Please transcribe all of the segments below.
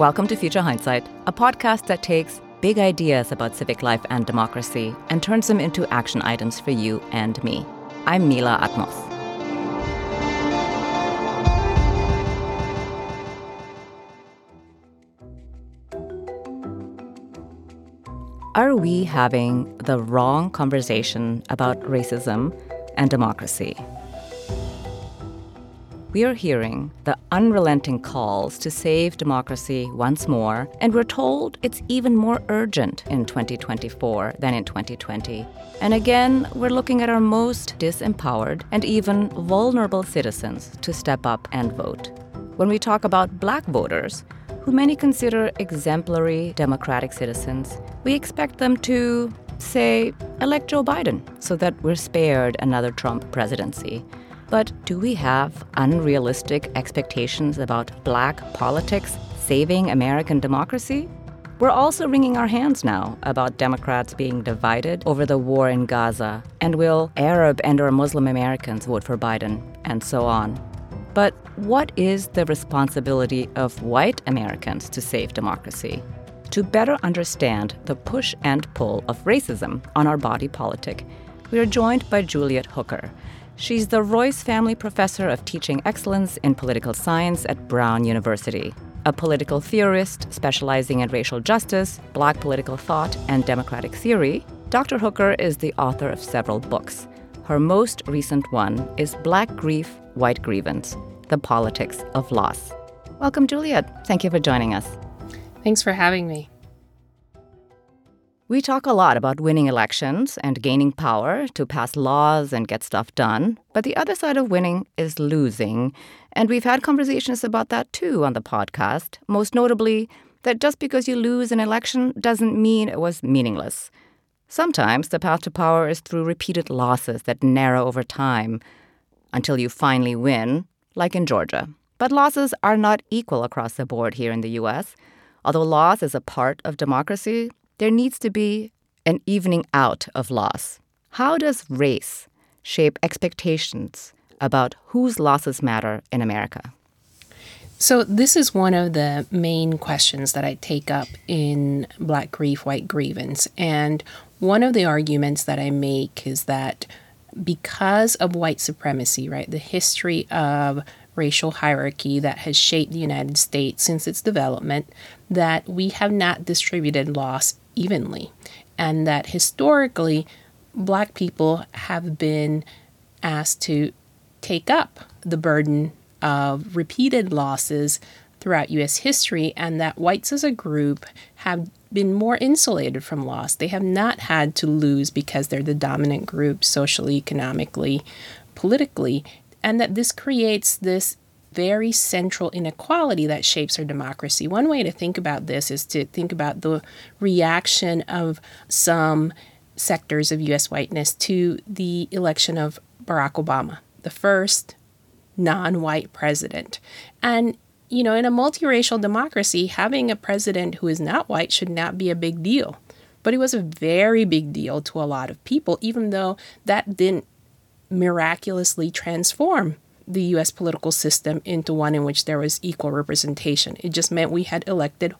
Welcome to Future Hindsight, a podcast that takes big ideas about civic life and democracy and turns them into action items for you and me. I'm Mila Atmos. Are we having the wrong conversation about racism and democracy? We are hearing the unrelenting calls to save democracy once more, and we're told it's even more urgent in 2024 than in 2020. And again, we're looking at our most disempowered and even vulnerable citizens to step up and vote. When we talk about black voters, who many consider exemplary democratic citizens, we expect them to, say, elect Joe Biden so that we're spared another Trump presidency. But do we have unrealistic expectations about black politics saving American democracy? We're also wringing our hands now about Democrats being divided over the war in Gaza, and will Arab and or Muslim Americans vote for Biden, and so on. But what is the responsibility of white Americans to save democracy? To better understand the push and pull of racism on our body politic, we are joined by Juliet Hooker, She's the Royce Family Professor of Teaching Excellence in Political Science at Brown University, a political theorist specializing in racial justice, black political thought, and democratic theory. Dr. Hooker is the author of several books. Her most recent one is Black Grief, White Grievance The Politics of Loss. Welcome, Juliet. Thank you for joining us. Thanks for having me. We talk a lot about winning elections and gaining power to pass laws and get stuff done, but the other side of winning is losing. And we've had conversations about that too on the podcast, most notably that just because you lose an election doesn't mean it was meaningless. Sometimes the path to power is through repeated losses that narrow over time until you finally win, like in Georgia. But losses are not equal across the board here in the US. Although loss is a part of democracy, there needs to be an evening out of loss. How does race shape expectations about whose losses matter in America? So, this is one of the main questions that I take up in Black Grief, White Grievance. And one of the arguments that I make is that because of white supremacy, right, the history of racial hierarchy that has shaped the United States since its development, that we have not distributed loss evenly, and that historically, black people have been asked to take up the burden of repeated losses throughout U.S. history, and that whites as a group have been more insulated from loss. They have not had to lose because they're the dominant group socially, economically, politically, and that this creates this very central inequality that shapes our democracy. One way to think about this is to think about the reaction of some sectors of U.S. whiteness to the election of Barack Obama, the first non white president. And, you know, in a multiracial democracy, having a president who is not white should not be a big deal. But it was a very big deal to a lot of people, even though that didn't miraculously transform the US political system into one in which there was equal representation. It just meant we had elected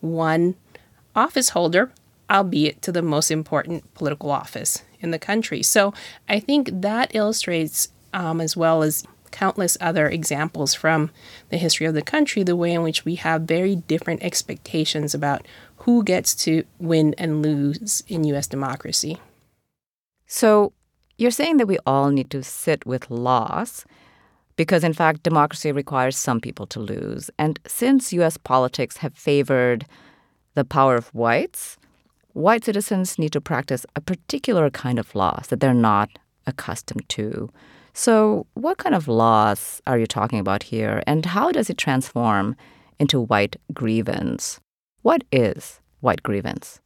one office holder, albeit to the most important political office in the country. So I think that illustrates, um, as well as countless other examples from the history of the country, the way in which we have very different expectations about who gets to win and lose in US democracy. So you're saying that we all need to sit with loss because, in fact, democracy requires some people to lose. And since US politics have favored the power of whites, white citizens need to practice a particular kind of laws that they're not accustomed to. So, what kind of laws are you talking about here, and how does it transform into white grievance? What is white grievance?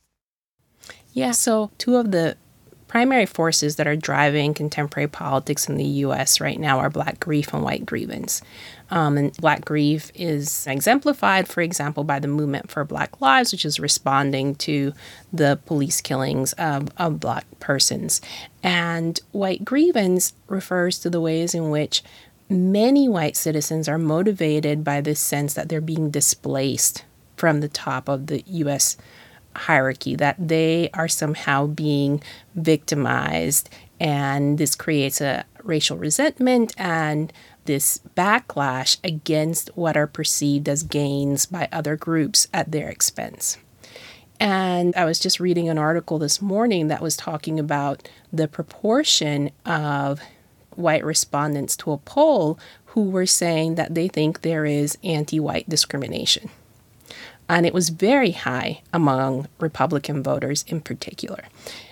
Yeah, so two of the primary forces that are driving contemporary politics in the U.S. right now are black grief and white grievance. Um, and black grief is exemplified, for example, by the movement for Black Lives, which is responding to the police killings of, of black persons. And white grievance refers to the ways in which many white citizens are motivated by this sense that they're being displaced from the top of the US hierarchy that they are somehow being victimized and this creates a racial resentment and this backlash against what are perceived as gains by other groups at their expense. And I was just reading an article this morning that was talking about the proportion of white respondents to a poll who were saying that they think there is anti white discrimination. And it was very high among Republican voters in particular.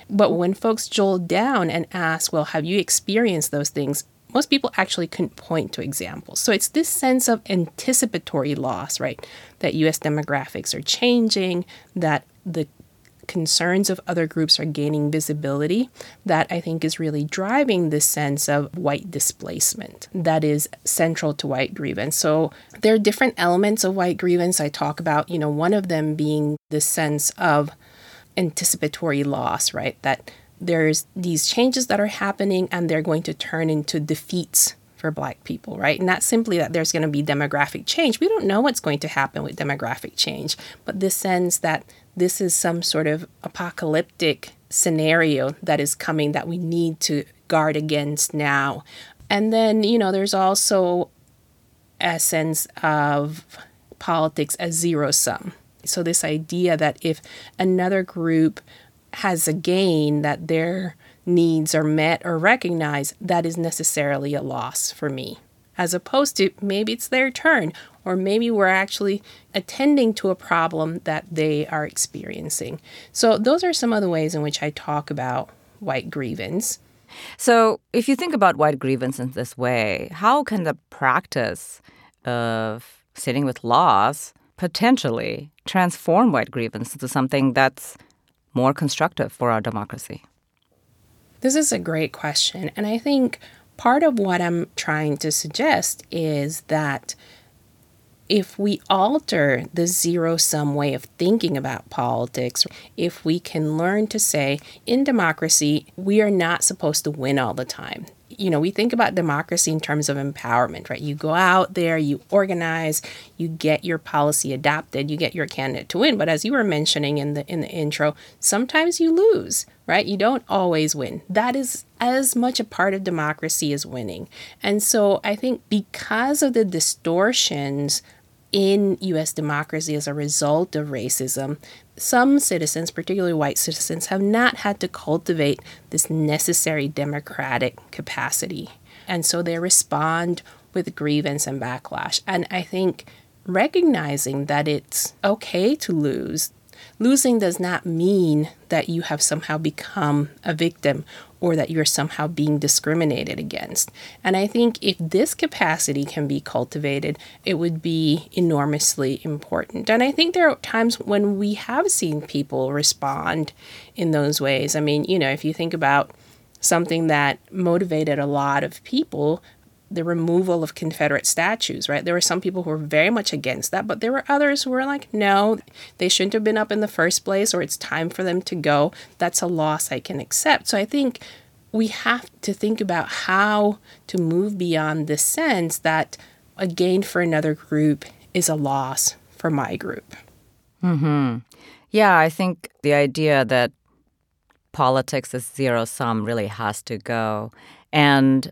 But when folks drilled down and asked, well, have you experienced those things? Most people actually couldn't point to examples. So it's this sense of anticipatory loss, right? That US demographics are changing, that the concerns of other groups are gaining visibility that I think is really driving this sense of white displacement that is central to white grievance. So there are different elements of white grievance I talk about, you know, one of them being the sense of anticipatory loss, right? That there's these changes that are happening and they're going to turn into defeats for black people, right? Not simply that there's going to be demographic change. We don't know what's going to happen with demographic change, but this sense that this is some sort of apocalyptic scenario that is coming that we need to guard against now. And then, you know, there's also a sense of politics as zero sum. So, this idea that if another group has a gain, that their needs are met or recognized, that is necessarily a loss for me. As opposed to maybe it's their turn, or maybe we're actually attending to a problem that they are experiencing. So, those are some of the ways in which I talk about white grievance. So, if you think about white grievance in this way, how can the practice of sitting with laws potentially transform white grievance into something that's more constructive for our democracy? This is a great question. And I think part of what I'm trying to suggest is that if we alter the zero sum way of thinking about politics, if we can learn to say, in democracy, we are not supposed to win all the time you know, we think about democracy in terms of empowerment, right? You go out there, you organize, you get your policy adopted, you get your candidate to win. But as you were mentioning in the in the intro, sometimes you lose, right? You don't always win. That is as much a part of democracy as winning. And so I think because of the distortions in US democracy as a result of racism, some citizens, particularly white citizens, have not had to cultivate this necessary democratic capacity. And so they respond with grievance and backlash. And I think recognizing that it's okay to lose, losing does not mean that you have somehow become a victim or that you're somehow being discriminated against. And I think if this capacity can be cultivated, it would be enormously important. And I think there are times when we have seen people respond in those ways. I mean, you know, if you think about something that motivated a lot of people the removal of Confederate statues, right? There were some people who were very much against that, but there were others who were like, no, they shouldn't have been up in the first place, or it's time for them to go. That's a loss I can accept. So I think we have to think about how to move beyond the sense that a gain for another group is a loss for my group. Hmm. Yeah, I think the idea that politics is zero sum really has to go, and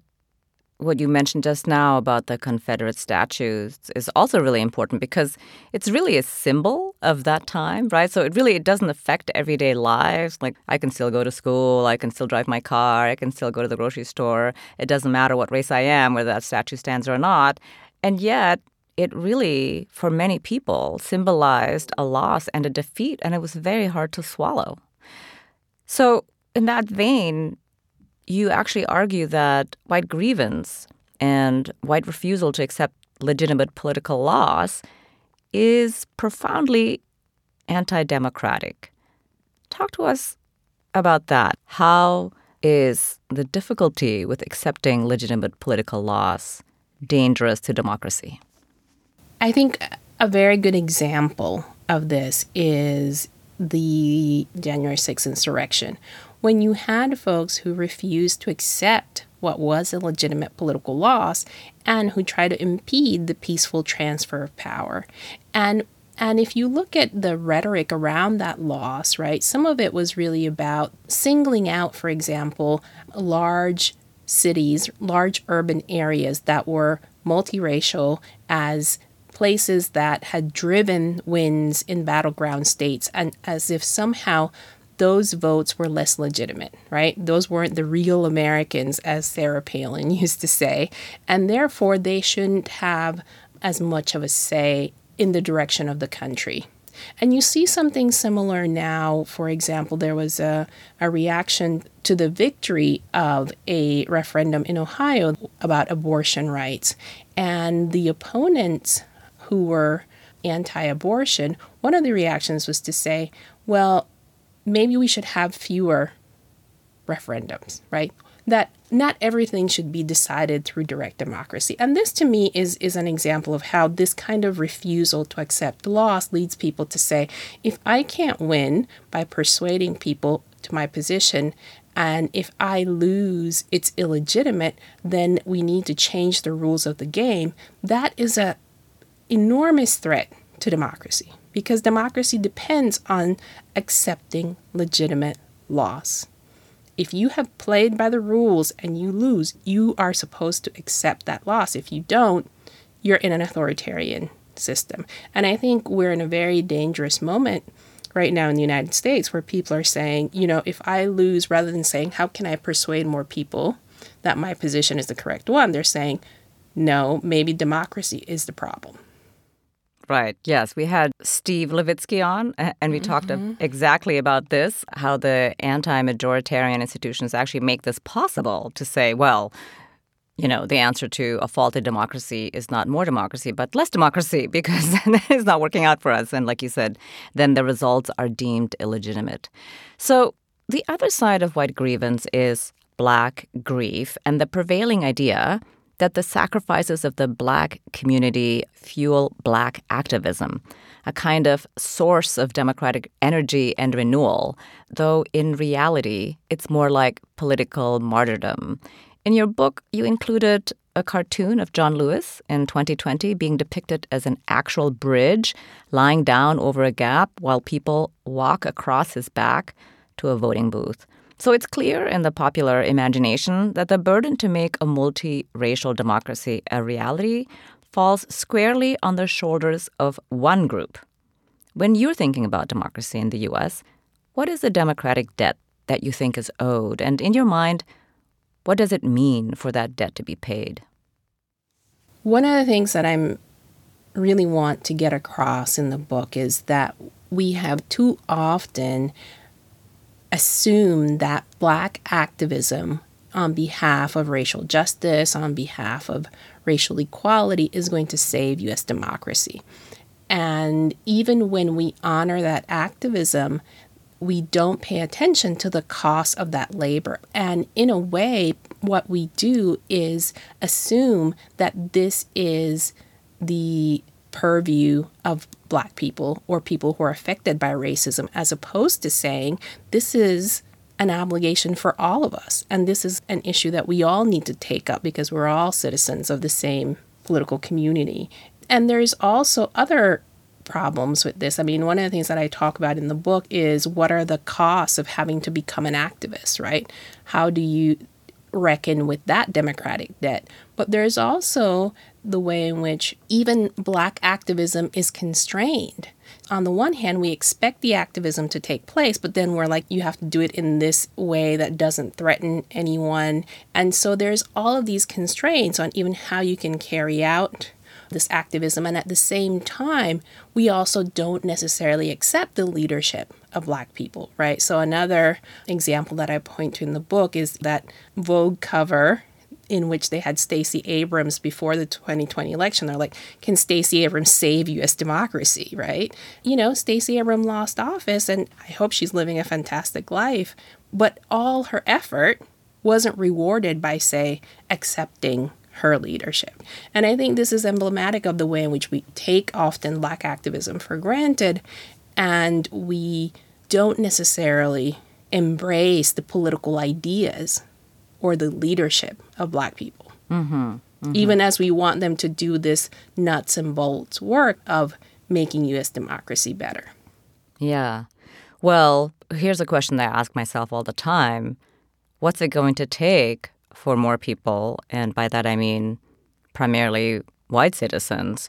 what you mentioned just now about the Confederate statues is also really important because it's really a symbol of that time, right? So it really it doesn't affect everyday lives. Like I can still go to school, I can still drive my car, I can still go to the grocery store. It doesn't matter what race I am, whether that statue stands or not. And yet it really, for many people, symbolized a loss and a defeat, and it was very hard to swallow. So, in that vein, you actually argue that white grievance and white refusal to accept legitimate political loss is profoundly anti democratic. Talk to us about that. How is the difficulty with accepting legitimate political loss dangerous to democracy? I think a very good example of this is the January 6th insurrection, when you had folks who refused to accept what was a legitimate political loss and who tried to impede the peaceful transfer of power. And And if you look at the rhetoric around that loss, right, some of it was really about singling out, for example, large cities, large urban areas that were multiracial as places that had driven wins in battleground states, and as if somehow those votes were less legitimate, right? Those weren't the real Americans, as Sarah Palin used to say, and therefore they shouldn't have as much of a say in the direction of the country. And you see something similar now. For example, there was a, a reaction to the victory of a referendum in Ohio about abortion rights. And the opponents who were anti abortion, one of the reactions was to say, well, maybe we should have fewer referendums, right? That not everything should be decided through direct democracy. And this to me is is an example of how this kind of refusal to accept loss leads people to say, if I can't win by persuading people to my position and if I lose, it's illegitimate, then we need to change the rules of the game. That is a enormous threat to democracy because democracy depends on accepting legitimate loss. If you have played by the rules and you lose, you are supposed to accept that loss. If you don't, you're in an authoritarian system. And I think we're in a very dangerous moment right now in the United States where people are saying, you know, if I lose, rather than saying, how can I persuade more people that my position is the correct one, they're saying, no, maybe democracy is the problem. Right. Yes. We had Steve Levitsky on, and we mm-hmm. talked exactly about this how the anti majoritarian institutions actually make this possible to say, well, you know, the answer to a faulty democracy is not more democracy, but less democracy because it's not working out for us. And like you said, then the results are deemed illegitimate. So the other side of white grievance is black grief and the prevailing idea that the sacrifices of the black community fuel black activism, a kind of source of democratic energy and renewal, though in reality, it's more like political martyrdom. In your book, you included a cartoon of John Lewis in 2020 being depicted as an actual bridge lying down over a gap while people walk across his back to a voting booth. So it's clear in the popular imagination that the burden to make a multiracial democracy a reality falls squarely on the shoulders of one group. When you're thinking about democracy in the US, what is the democratic debt that you think is owed? And in your mind, what does it mean for that debt to be paid? One of the things that I'm really want to get across in the book is that we have too often assume that black activism on behalf of racial justice, on behalf of racial equality, is going to save U.S. democracy. And even when we honor that activism, we don't pay attention to the cost of that labor. And in a way, what we do is assume that this is the purview of black people or people who are affected by racism, as opposed to saying this is an obligation for all of us. And this is an issue that we all need to take up because we're all citizens of the same political community. And there's also other problems with this. I mean, one of the things that I talk about in the book is what are the costs of having to become an activist, right? How do you reckon with that democratic debt? But there's also the way in which even black activism is constrained. On the one hand, we expect the activism to take place, but then we're like, you have to do it in this way that doesn't threaten anyone. And so there's all of these constraints on even how you can carry out this activism. And at the same time, we also don't necessarily accept the leadership of Black people, right? So, another example that I point to in the book is that Vogue cover in which they had Stacey Abrams before the 2020 election. They're like, can Stacey Abrams save U.S. democracy, right? You know, Stacey Abrams lost office, and I hope she's living a fantastic life, but all her effort wasn't rewarded by, say, accepting her leadership. And I think this is emblematic of the way in which we take often black activism for granted and we don't necessarily embrace the political ideas or the leadership of black people. Mm-hmm, mm-hmm. Even as we want them to do this nuts and bolts work of making U.S. democracy better. Yeah. Well, here's a question that I ask myself all the time What's it going to take for more people, and by that I mean primarily white citizens,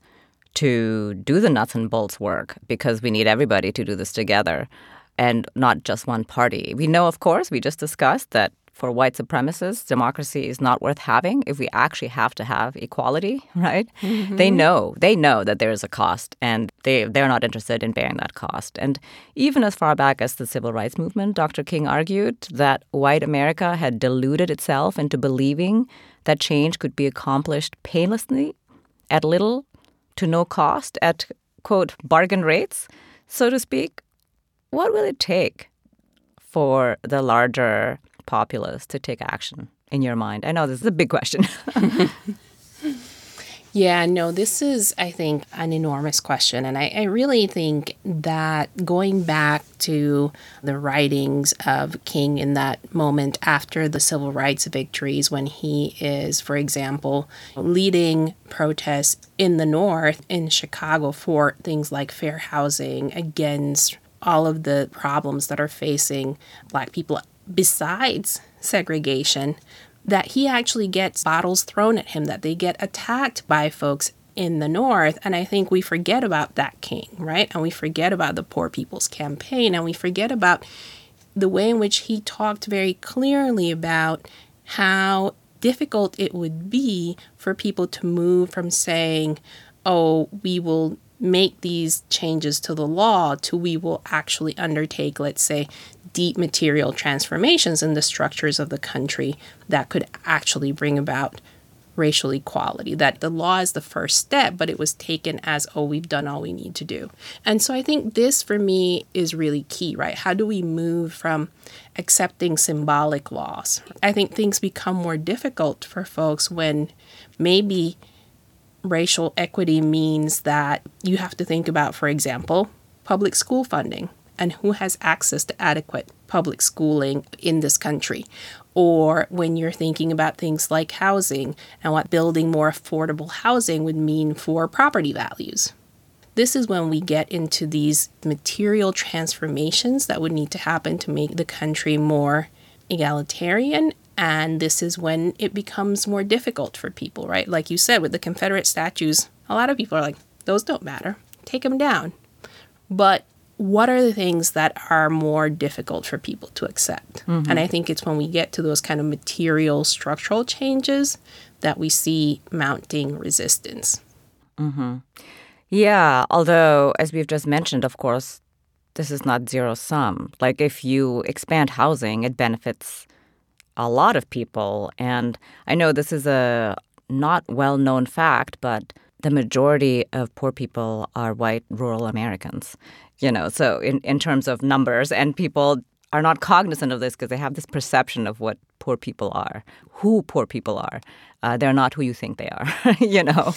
to do the nuts and bolts work because we need everybody to do this together and not just one party. We know, of course, we just discussed that for white supremacists, democracy is not worth having if we actually have to have equality, right? Mm-hmm. They know, they know that there is a cost and they, they're not interested in bearing that cost. And even as far back as the civil rights movement, Dr. King argued that white America had deluded itself into believing that change could be accomplished painlessly at little to no cost at, quote, bargain rates, so to speak. What will it take for the larger populace to take action in your mind? I know this is a big question. yeah, no, this is, I think, an enormous question. And I, I, really think that going back to the writings of King in that moment after the civil rights victories, when he is, for example, leading protests in the North, in Chicago, for things like fair housing against all of the problems that are facing Black people besides segregation, that he actually gets bottles thrown at him, that they get attacked by folks in the North. And I think we forget about that king, right? And we forget about the Poor People's Campaign, and we forget about the way in which he talked very clearly about how difficult it would be for people to move from saying, oh, we will make these changes to the law to we will actually undertake, let's say, deep material transformations in the structures of the country that could actually bring about racial equality. That the law is the first step, but it was taken as, oh, we've done all we need to do. And so I think this for me is really key, right? How do we move from accepting symbolic laws? I think things become more difficult for folks when maybe racial equity means that you have to think about, for example, public school funding and who has access to adequate public schooling in this country. Or when you're thinking about things like housing and what building more affordable housing would mean for property values. This is when we get into these material transformations that would need to happen to make the country more egalitarian. And this is when it becomes more difficult for people, right? Like you said, with the Confederate statues, a lot of people are like, those don't matter, take them down. But what are the things that are more difficult for people to accept? Mm-hmm. And I think it's when we get to those kind of material structural changes that we see mounting resistance. Mm-hmm. Yeah, although, as we've just mentioned, of course, this is not zero sum. Like, if you expand housing, it benefits a lot of people. And I know this is a not well known fact, but the majority of poor people are white rural Americans you know, so in, in terms of numbers, and people are not cognizant of this because they have this perception of what poor people are, who poor people are. Uh, they're not who you think they are, you know?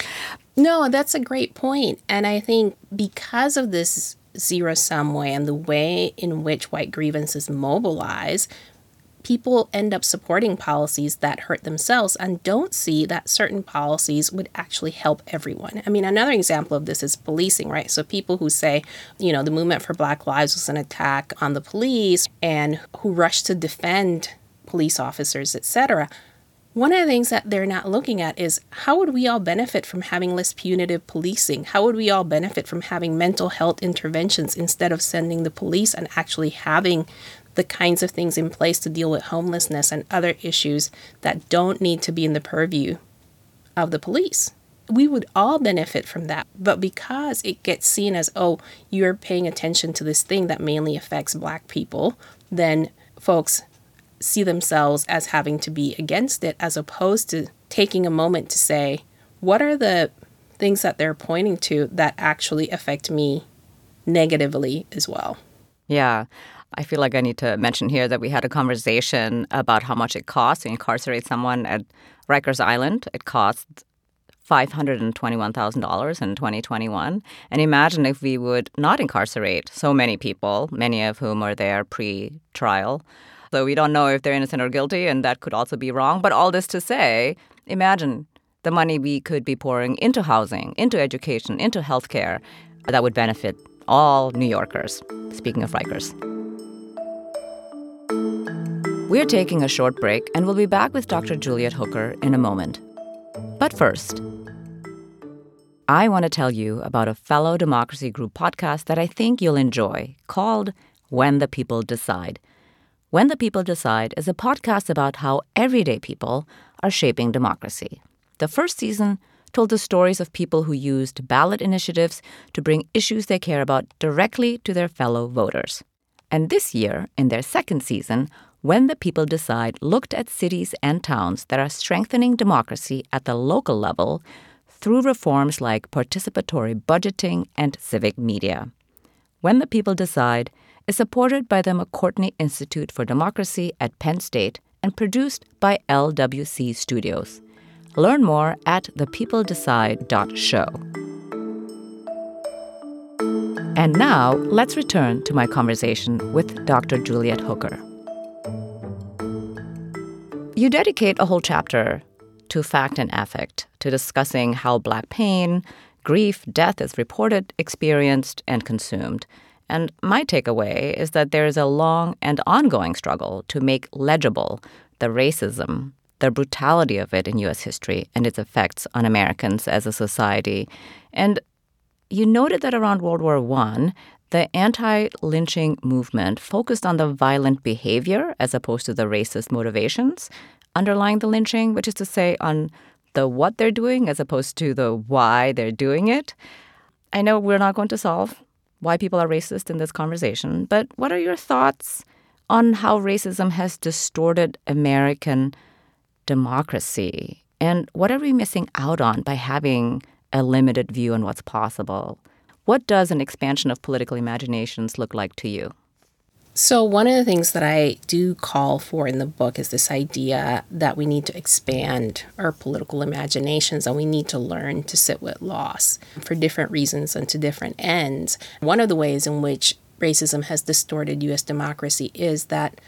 No, that's a great point. And I think because of this zero sum way and the way in which white grievances mobilize, people end up supporting policies that hurt themselves and don't see that certain policies would actually help everyone. I mean, another example of this is policing, right? So people who say, you know, the movement for Black Lives was an attack on the police and who rush to defend police officers, etc. One of the things that they're not looking at is how would we all benefit from having less punitive policing? How would we all benefit from having mental health interventions instead of sending the police and actually having the kinds of things in place to deal with homelessness and other issues that don't need to be in the purview of the police. We would all benefit from that. But because it gets seen as, oh, you're paying attention to this thing that mainly affects black people, then folks see themselves as having to be against it as opposed to taking a moment to say, what are the things that they're pointing to that actually affect me negatively as well? Yeah. I feel like I need to mention here that we had a conversation about how much it costs to incarcerate someone at Rikers Island. It costs $521,000 in 2021. And imagine if we would not incarcerate so many people, many of whom are there pre trial. So we don't know if they're innocent or guilty, and that could also be wrong. But all this to say, imagine the money we could be pouring into housing, into education, into healthcare, that would benefit all New Yorkers. Speaking of Rikers. We're taking a short break and we'll be back with Dr. Juliet Hooker in a moment. But first, I want to tell you about a fellow Democracy Group podcast that I think you'll enjoy called When the People Decide. When the People Decide is a podcast about how everyday people are shaping democracy. The first season told the stories of people who used ballot initiatives to bring issues they care about directly to their fellow voters. And this year, in their second season, When the People Decide looked at cities and towns that are strengthening democracy at the local level through reforms like participatory budgeting and civic media. When the People Decide is supported by the McCourtney Institute for Democracy at Penn State and produced by LWC Studios. Learn more at thepeopledecide.show. And now, let's return to my conversation with Dr. Juliet Hooker. You dedicate a whole chapter to fact and affect, to discussing how Black pain, grief, death is reported, experienced, and consumed. And my takeaway is that there is a long and ongoing struggle to make legible the racism, the brutality of it in U.S. history, and its effects on Americans as a society. And you noted that around World War I, the anti lynching movement focused on the violent behavior as opposed to the racist motivations underlying the lynching, which is to say, on the what they're doing as opposed to the why they're doing it. I know we're not going to solve why people are racist in this conversation, but what are your thoughts on how racism has distorted American democracy? And what are we missing out on by having a limited view on what's possible? What does an expansion of political imaginations look like to you? So, one of the things that I do call for in the book is this idea that we need to expand our political imaginations and we need to learn to sit with loss for different reasons and to different ends. One of the ways in which racism has distorted US democracy is that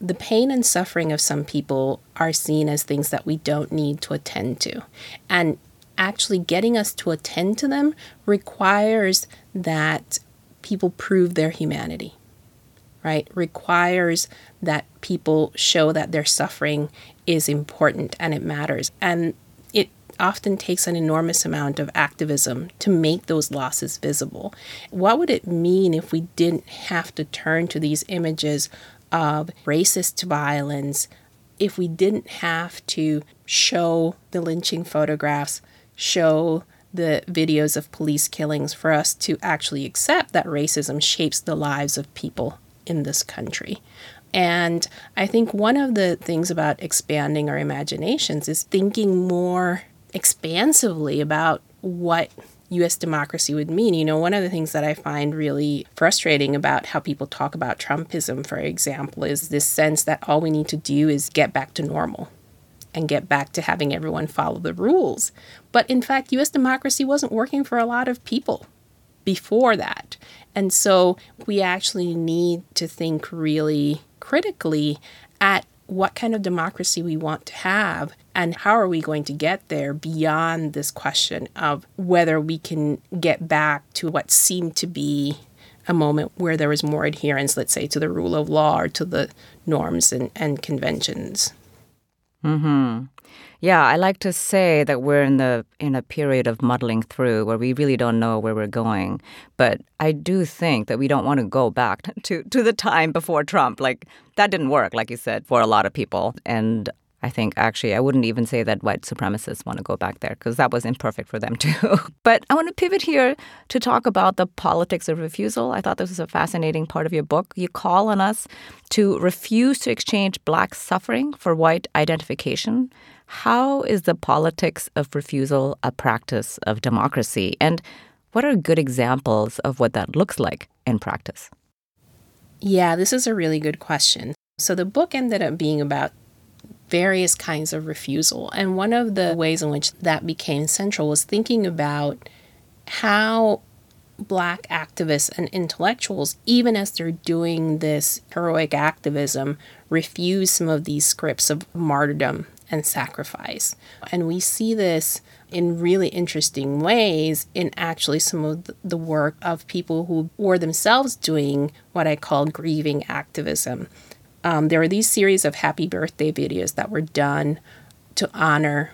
the pain and suffering of some people are seen as things that we don't need to attend to. And actually getting us to attend to them requires that people prove their humanity right, requires that people show that their suffering is important and it matters. And it often takes an enormous amount of activism to make those losses visible. What would it mean if we didn't have to turn to these images of racist violence, if we didn't have to show the lynching photographs, show the videos of police killings for us to actually accept that racism shapes the lives of people in this country. And I think one of the things about expanding our imaginations is thinking more expansively about what US democracy would mean. You know, one of the things that I find really frustrating about how people talk about Trumpism, for example, is this sense that all we need to do is get back to normal and get back to having everyone follow the rules. But in fact, US democracy wasn't working for a lot of people before that. And so we actually need to think really critically at what kind of democracy we want to have and how are we going to get there beyond this question of whether we can get back to what seemed to be a moment where there was more adherence, let's say, to the rule of law or to the norms and, and conventions. Hmm. Yeah, I like to say that we're in the in a period of muddling through where we really don't know where we're going. But I do think that we don't want to go back to to the time before Trump. Like that didn't work, like you said, for a lot of people. And I think actually I wouldn't even say that white supremacists want to go back there because that was imperfect for them too. but I want to pivot here to talk about the politics of refusal. I thought this was a fascinating part of your book. You call on us to refuse to exchange black suffering for white identification. How is the politics of refusal a practice of democracy? And what are good examples of what that looks like in practice? Yeah, this is a really good question. So the book ended up being about various kinds of refusal. And one of the ways in which that became central was thinking about how black activists and intellectuals, even as they're doing this heroic activism, refuse some of these scripts of martyrdom and sacrifice. And we see this in really interesting ways in actually some of the work of people who were themselves doing what I call grieving activism. Um, there were these series of happy birthday videos that were done to honor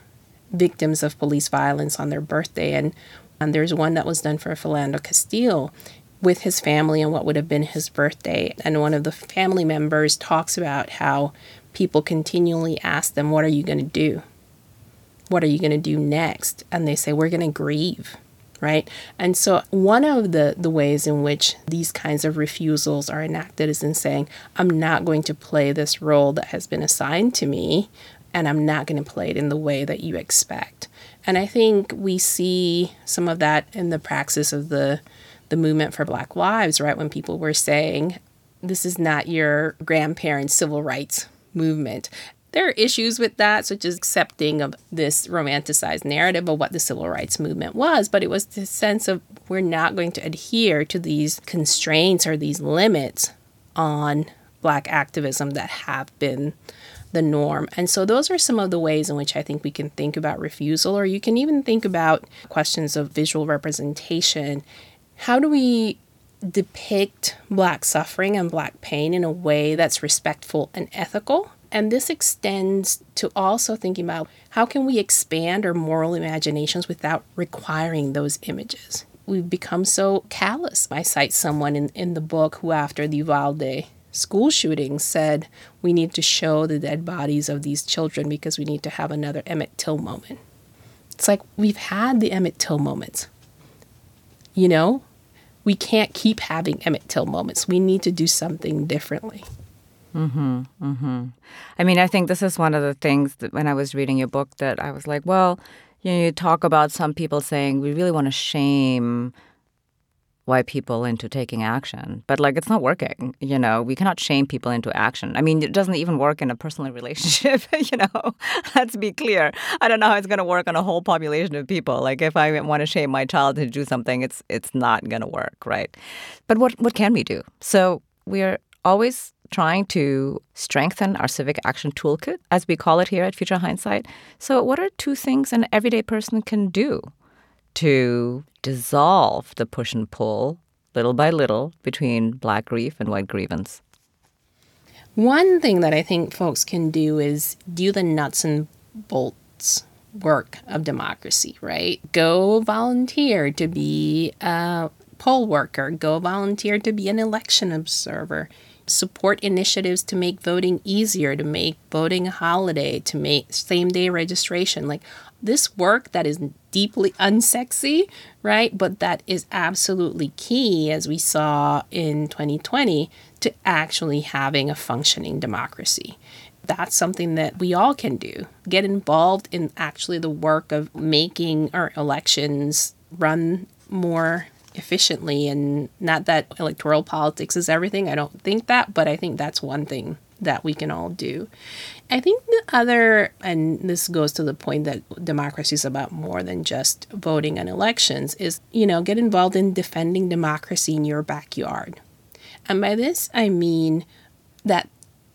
victims of police violence on their birthday. And, and there's one that was done for Philando Castile with his family and what would have been his birthday. And one of the family members talks about how people continually ask them, What are you going to do? What are you going to do next? And they say, We're going to grieve. Right. And so, one of the, the ways in which these kinds of refusals are enacted is in saying, I'm not going to play this role that has been assigned to me, and I'm not going to play it in the way that you expect. And I think we see some of that in the praxis of the the movement for Black Lives, right? When people were saying, this is not your grandparents' civil rights movement. There are issues with that, such as accepting of this romanticized narrative of what the civil rights movement was, but it was the sense of we're not going to adhere to these constraints or these limits on Black activism that have been the norm. And so those are some of the ways in which I think we can think about refusal, or you can even think about questions of visual representation how do we depict Black suffering and Black pain in a way that's respectful and ethical? And this extends to also thinking about how can we expand our moral imaginations without requiring those images. We've become so callous. I cite someone in, in the book who, after the Uvalde school shooting, said, We need to show the dead bodies of these children because we need to have another Emmett Till moment. It's like we've had the Emmett Till moments. You know, we can't keep having Emmett Till moments. We need to do something differently. Mm-hmm. Mm-hmm. I mean, I think this is one of the things that when I was reading your book that I was like, well, you know, you talk about some people saying we really want to shame white people into taking action. But like it's not working, you know. We cannot shame people into action. I mean, it doesn't even work in a personal relationship, you know. Let's be clear. I don't know how it's going to work on a whole population of people. Like if I want to shame my child to do something, it's it's not going to work, right? But what what can we do? So we're always trying to strengthen our civic action toolkit, as we call it here at Future Hindsight. So, what are two things an everyday person can do to dissolve the push and pull little by little between black grief and white grievance? One thing that I think folks can do is do the nuts and bolts work of democracy, right? Go volunteer to be a poll worker, go volunteer to be an election observer support initiatives to make voting easier, to make voting a holiday, to make same day registration. Like this work that is deeply unsexy, right? But that is absolutely key, as we saw in 2020, to actually having a functioning democracy. That's something that we all can do. Get involved in actually the work of making our elections run more efficiently and not that electoral politics is everything. I don't think that, but I think that's one thing that we can all do. I think the other, and this goes to the point that democracy is about more than just voting and elections, is, you know, get involved in defending democracy in your backyard. And by this, I mean that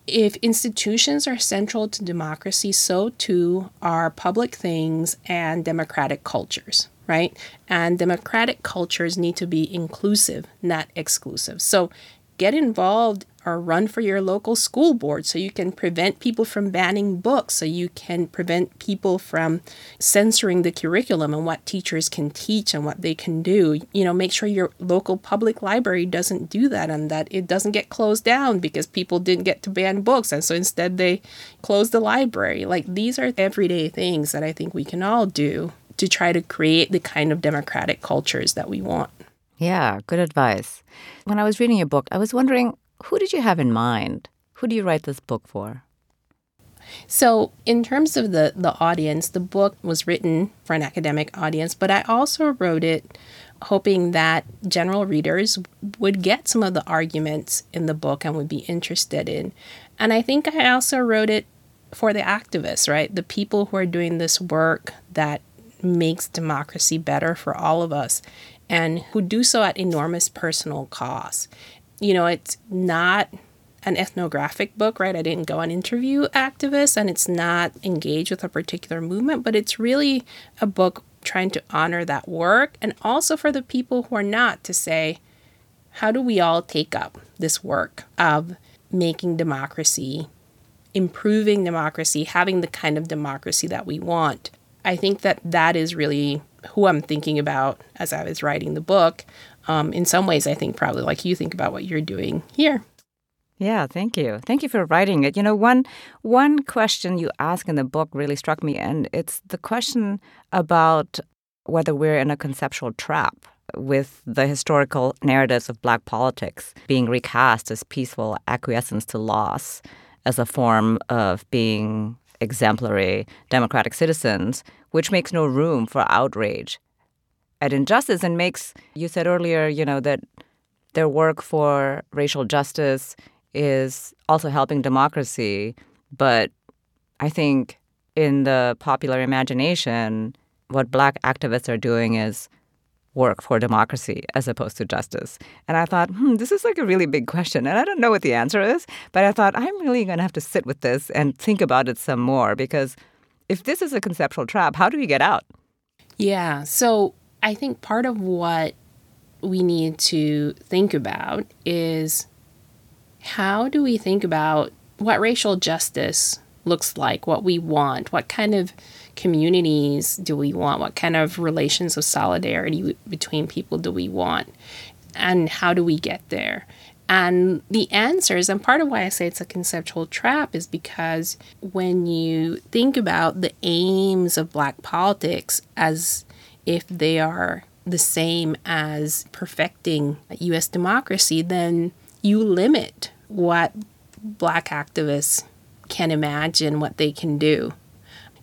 if institutions are central to democracy, so too are public things and democratic cultures right? And democratic cultures need to be inclusive, not exclusive. So get involved or run for your local school board so you can prevent people from banning books, so you can prevent people from censoring the curriculum and what teachers can teach and what they can do. You know, make sure your local public library doesn't do that and that it doesn't get closed down because people didn't get to ban books and so instead they close the library. Like these are everyday things that I think we can all do to try to create the kind of democratic cultures that we want. Yeah, good advice. When I was reading your book, I was wondering who did you have in mind? Who do you write this book for? So, in terms of the, the audience, the book was written for an academic audience, but I also wrote it hoping that general readers would get some of the arguments in the book and would be interested in. And I think I also wrote it for the activists, right? The people who are doing this work that makes democracy better for all of us and who do so at enormous personal cost. You know, it's not an ethnographic book, right? I didn't go and interview activists and it's not engaged with a particular movement, but it's really a book trying to honor that work and also for the people who are not to say, how do we all take up this work of making democracy, improving democracy, having the kind of democracy that we want? I think that that is really who I'm thinking about as I was writing the book. Um, in some ways, I think probably like you think about what you're doing here. Yeah, thank you. Thank you for writing it. You know, one one question you ask in the book really struck me and it's the question about whether we're in a conceptual trap with the historical narratives of black politics being recast as peaceful acquiescence to loss as a form of being exemplary democratic citizens, which makes no room for outrage at injustice and makes you said earlier, you know, that their work for racial justice is also helping democracy. But I think in the popular imagination, what black activists are doing is work for democracy as opposed to justice. And I thought, hmm, this is like a really big question. And I don't know what the answer is, but I thought I'm really going to have to sit with this and think about it some more because if this is a conceptual trap, how do we get out? Yeah. So I think part of what we need to think about is how do we think about what racial justice looks like, what we want, what kind of communities do we want, what kind of relations of solidarity between people do we want, and how do we get there? And the answers, and part of why I say it's a conceptual trap, is because when you think about the aims of black politics as if they are the same as perfecting US democracy, then you limit what black activists can imagine what they can do.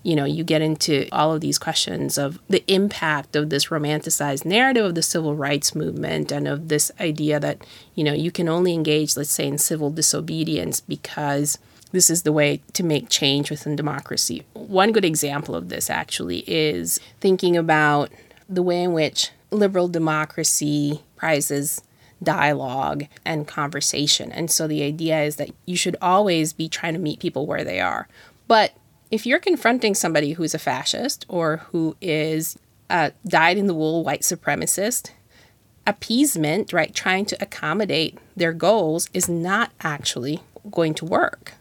You know, you get into all of these questions of the impact of this romanticized narrative of the civil rights movement and of this idea that, you know, you can only engage, let's say, in civil disobedience because this is the way to make change within democracy. One good example of this actually is thinking about the way in which liberal democracy prizes dialogue and conversation. And so the idea is that you should always be trying to meet people where they are. But if you're confronting somebody who's a fascist or who is a dyed in the wool white supremacist, appeasement, right, trying to accommodate their goals is not actually going to work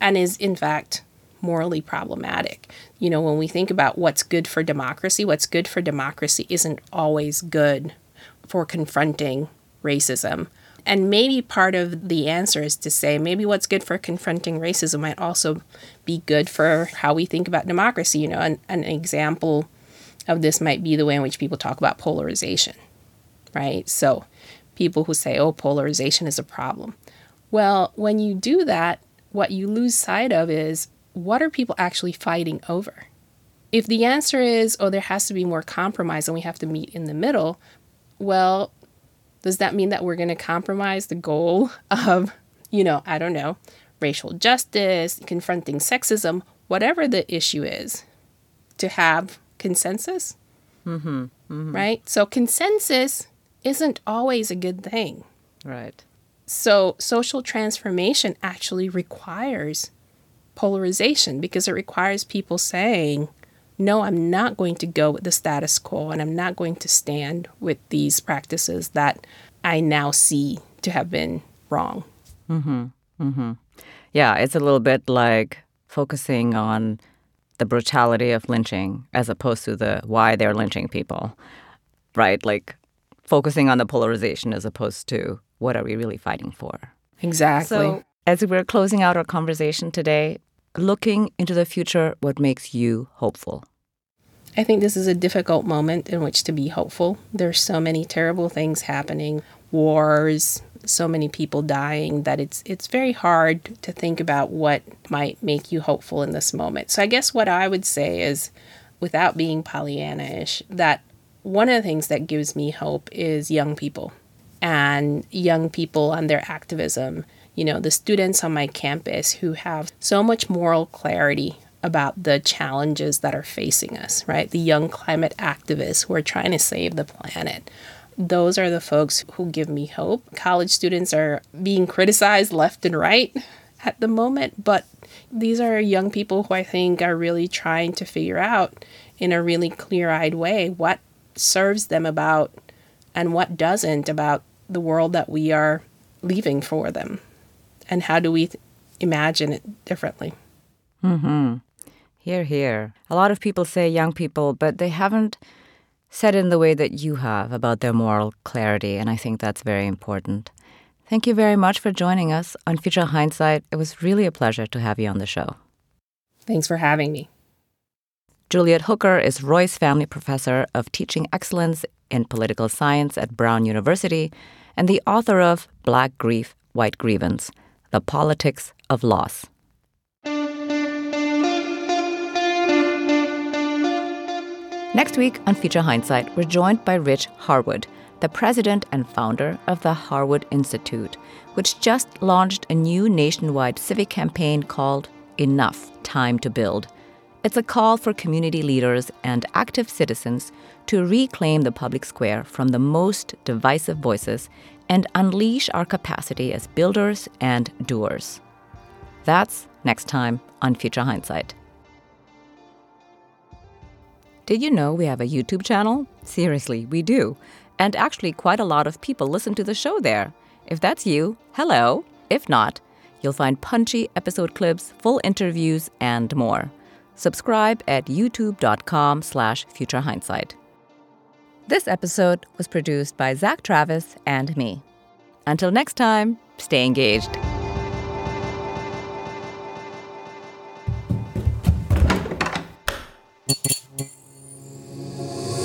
and is, in fact, morally problematic. You know, when we think about what's good for democracy, what's good for democracy isn't always good for confronting racism. And maybe part of the answer is to say maybe what's good for confronting racism might also be good for how we think about democracy. You know, an, an example of this might be the way in which people talk about polarization, right? So people who say, oh, polarization is a problem. Well, when you do that, what you lose sight of is what are people actually fighting over? If the answer is, oh, there has to be more compromise and we have to meet in the middle, well, does that mean that we're going to compromise the goal of, you know, I don't know, racial justice, confronting sexism, whatever the issue is, to have consensus? Mm-hmm, mm-hmm. Right? So, consensus isn't always a good thing. Right. So, social transformation actually requires polarization because it requires people saying, no, I'm not going to go with the status quo and I'm not going to stand with these practices that I now see to have been wrong. Mm-hmm. Mm-hmm. Yeah, it's a little bit like focusing on the brutality of lynching as opposed to the why they're lynching people, right? Like focusing on the polarization as opposed to what are we really fighting for. Exactly. So, as we're closing out our conversation today, looking into the future, what makes you hopeful? I think this is a difficult moment in which to be hopeful. There's so many terrible things happening, wars, so many people dying that it's it's very hard to think about what might make you hopeful in this moment. So I guess what I would say is without being Pollyanna-ish, that one of the things that gives me hope is young people and young people and their activism. You know, the students on my campus who have so much moral clarity about the challenges that are facing us, right? The young climate activists who are trying to save the planet. those are the folks who give me hope. College students are being criticized left and right at the moment, but these are young people who I think are really trying to figure out in a really clear eyed way what serves them about and what doesn't about the world that we are leaving for them. And how do we th- imagine it differently? Mm-hmm. Hear, hear. A lot of people say young people, but they haven't said in the way that you have about their moral clarity, and I think that's very important. Thank you very much for joining us on Future Hindsight. It was really a pleasure to have you on the show. Thanks for having me. Juliet Hooker is Royce Family Professor of Teaching Excellence in Political Science at Brown University and the author of Black Grief, White Grievance The Politics of Loss. Next week on Future Hindsight, we're joined by Rich Harwood, the president and founder of the Harwood Institute, which just launched a new nationwide civic campaign called Enough Time to Build. It's a call for community leaders and active citizens to reclaim the public square from the most divisive voices and unleash our capacity as builders and doers. That's next time on Future Hindsight. Did you know we have a YouTube channel? Seriously, we do. And actually, quite a lot of people listen to the show there. If that's you, hello. If not, you'll find punchy episode clips, full interviews, and more. Subscribe at youtube.com slash futurehindsight. This episode was produced by Zack Travis and me. Until next time, stay engaged.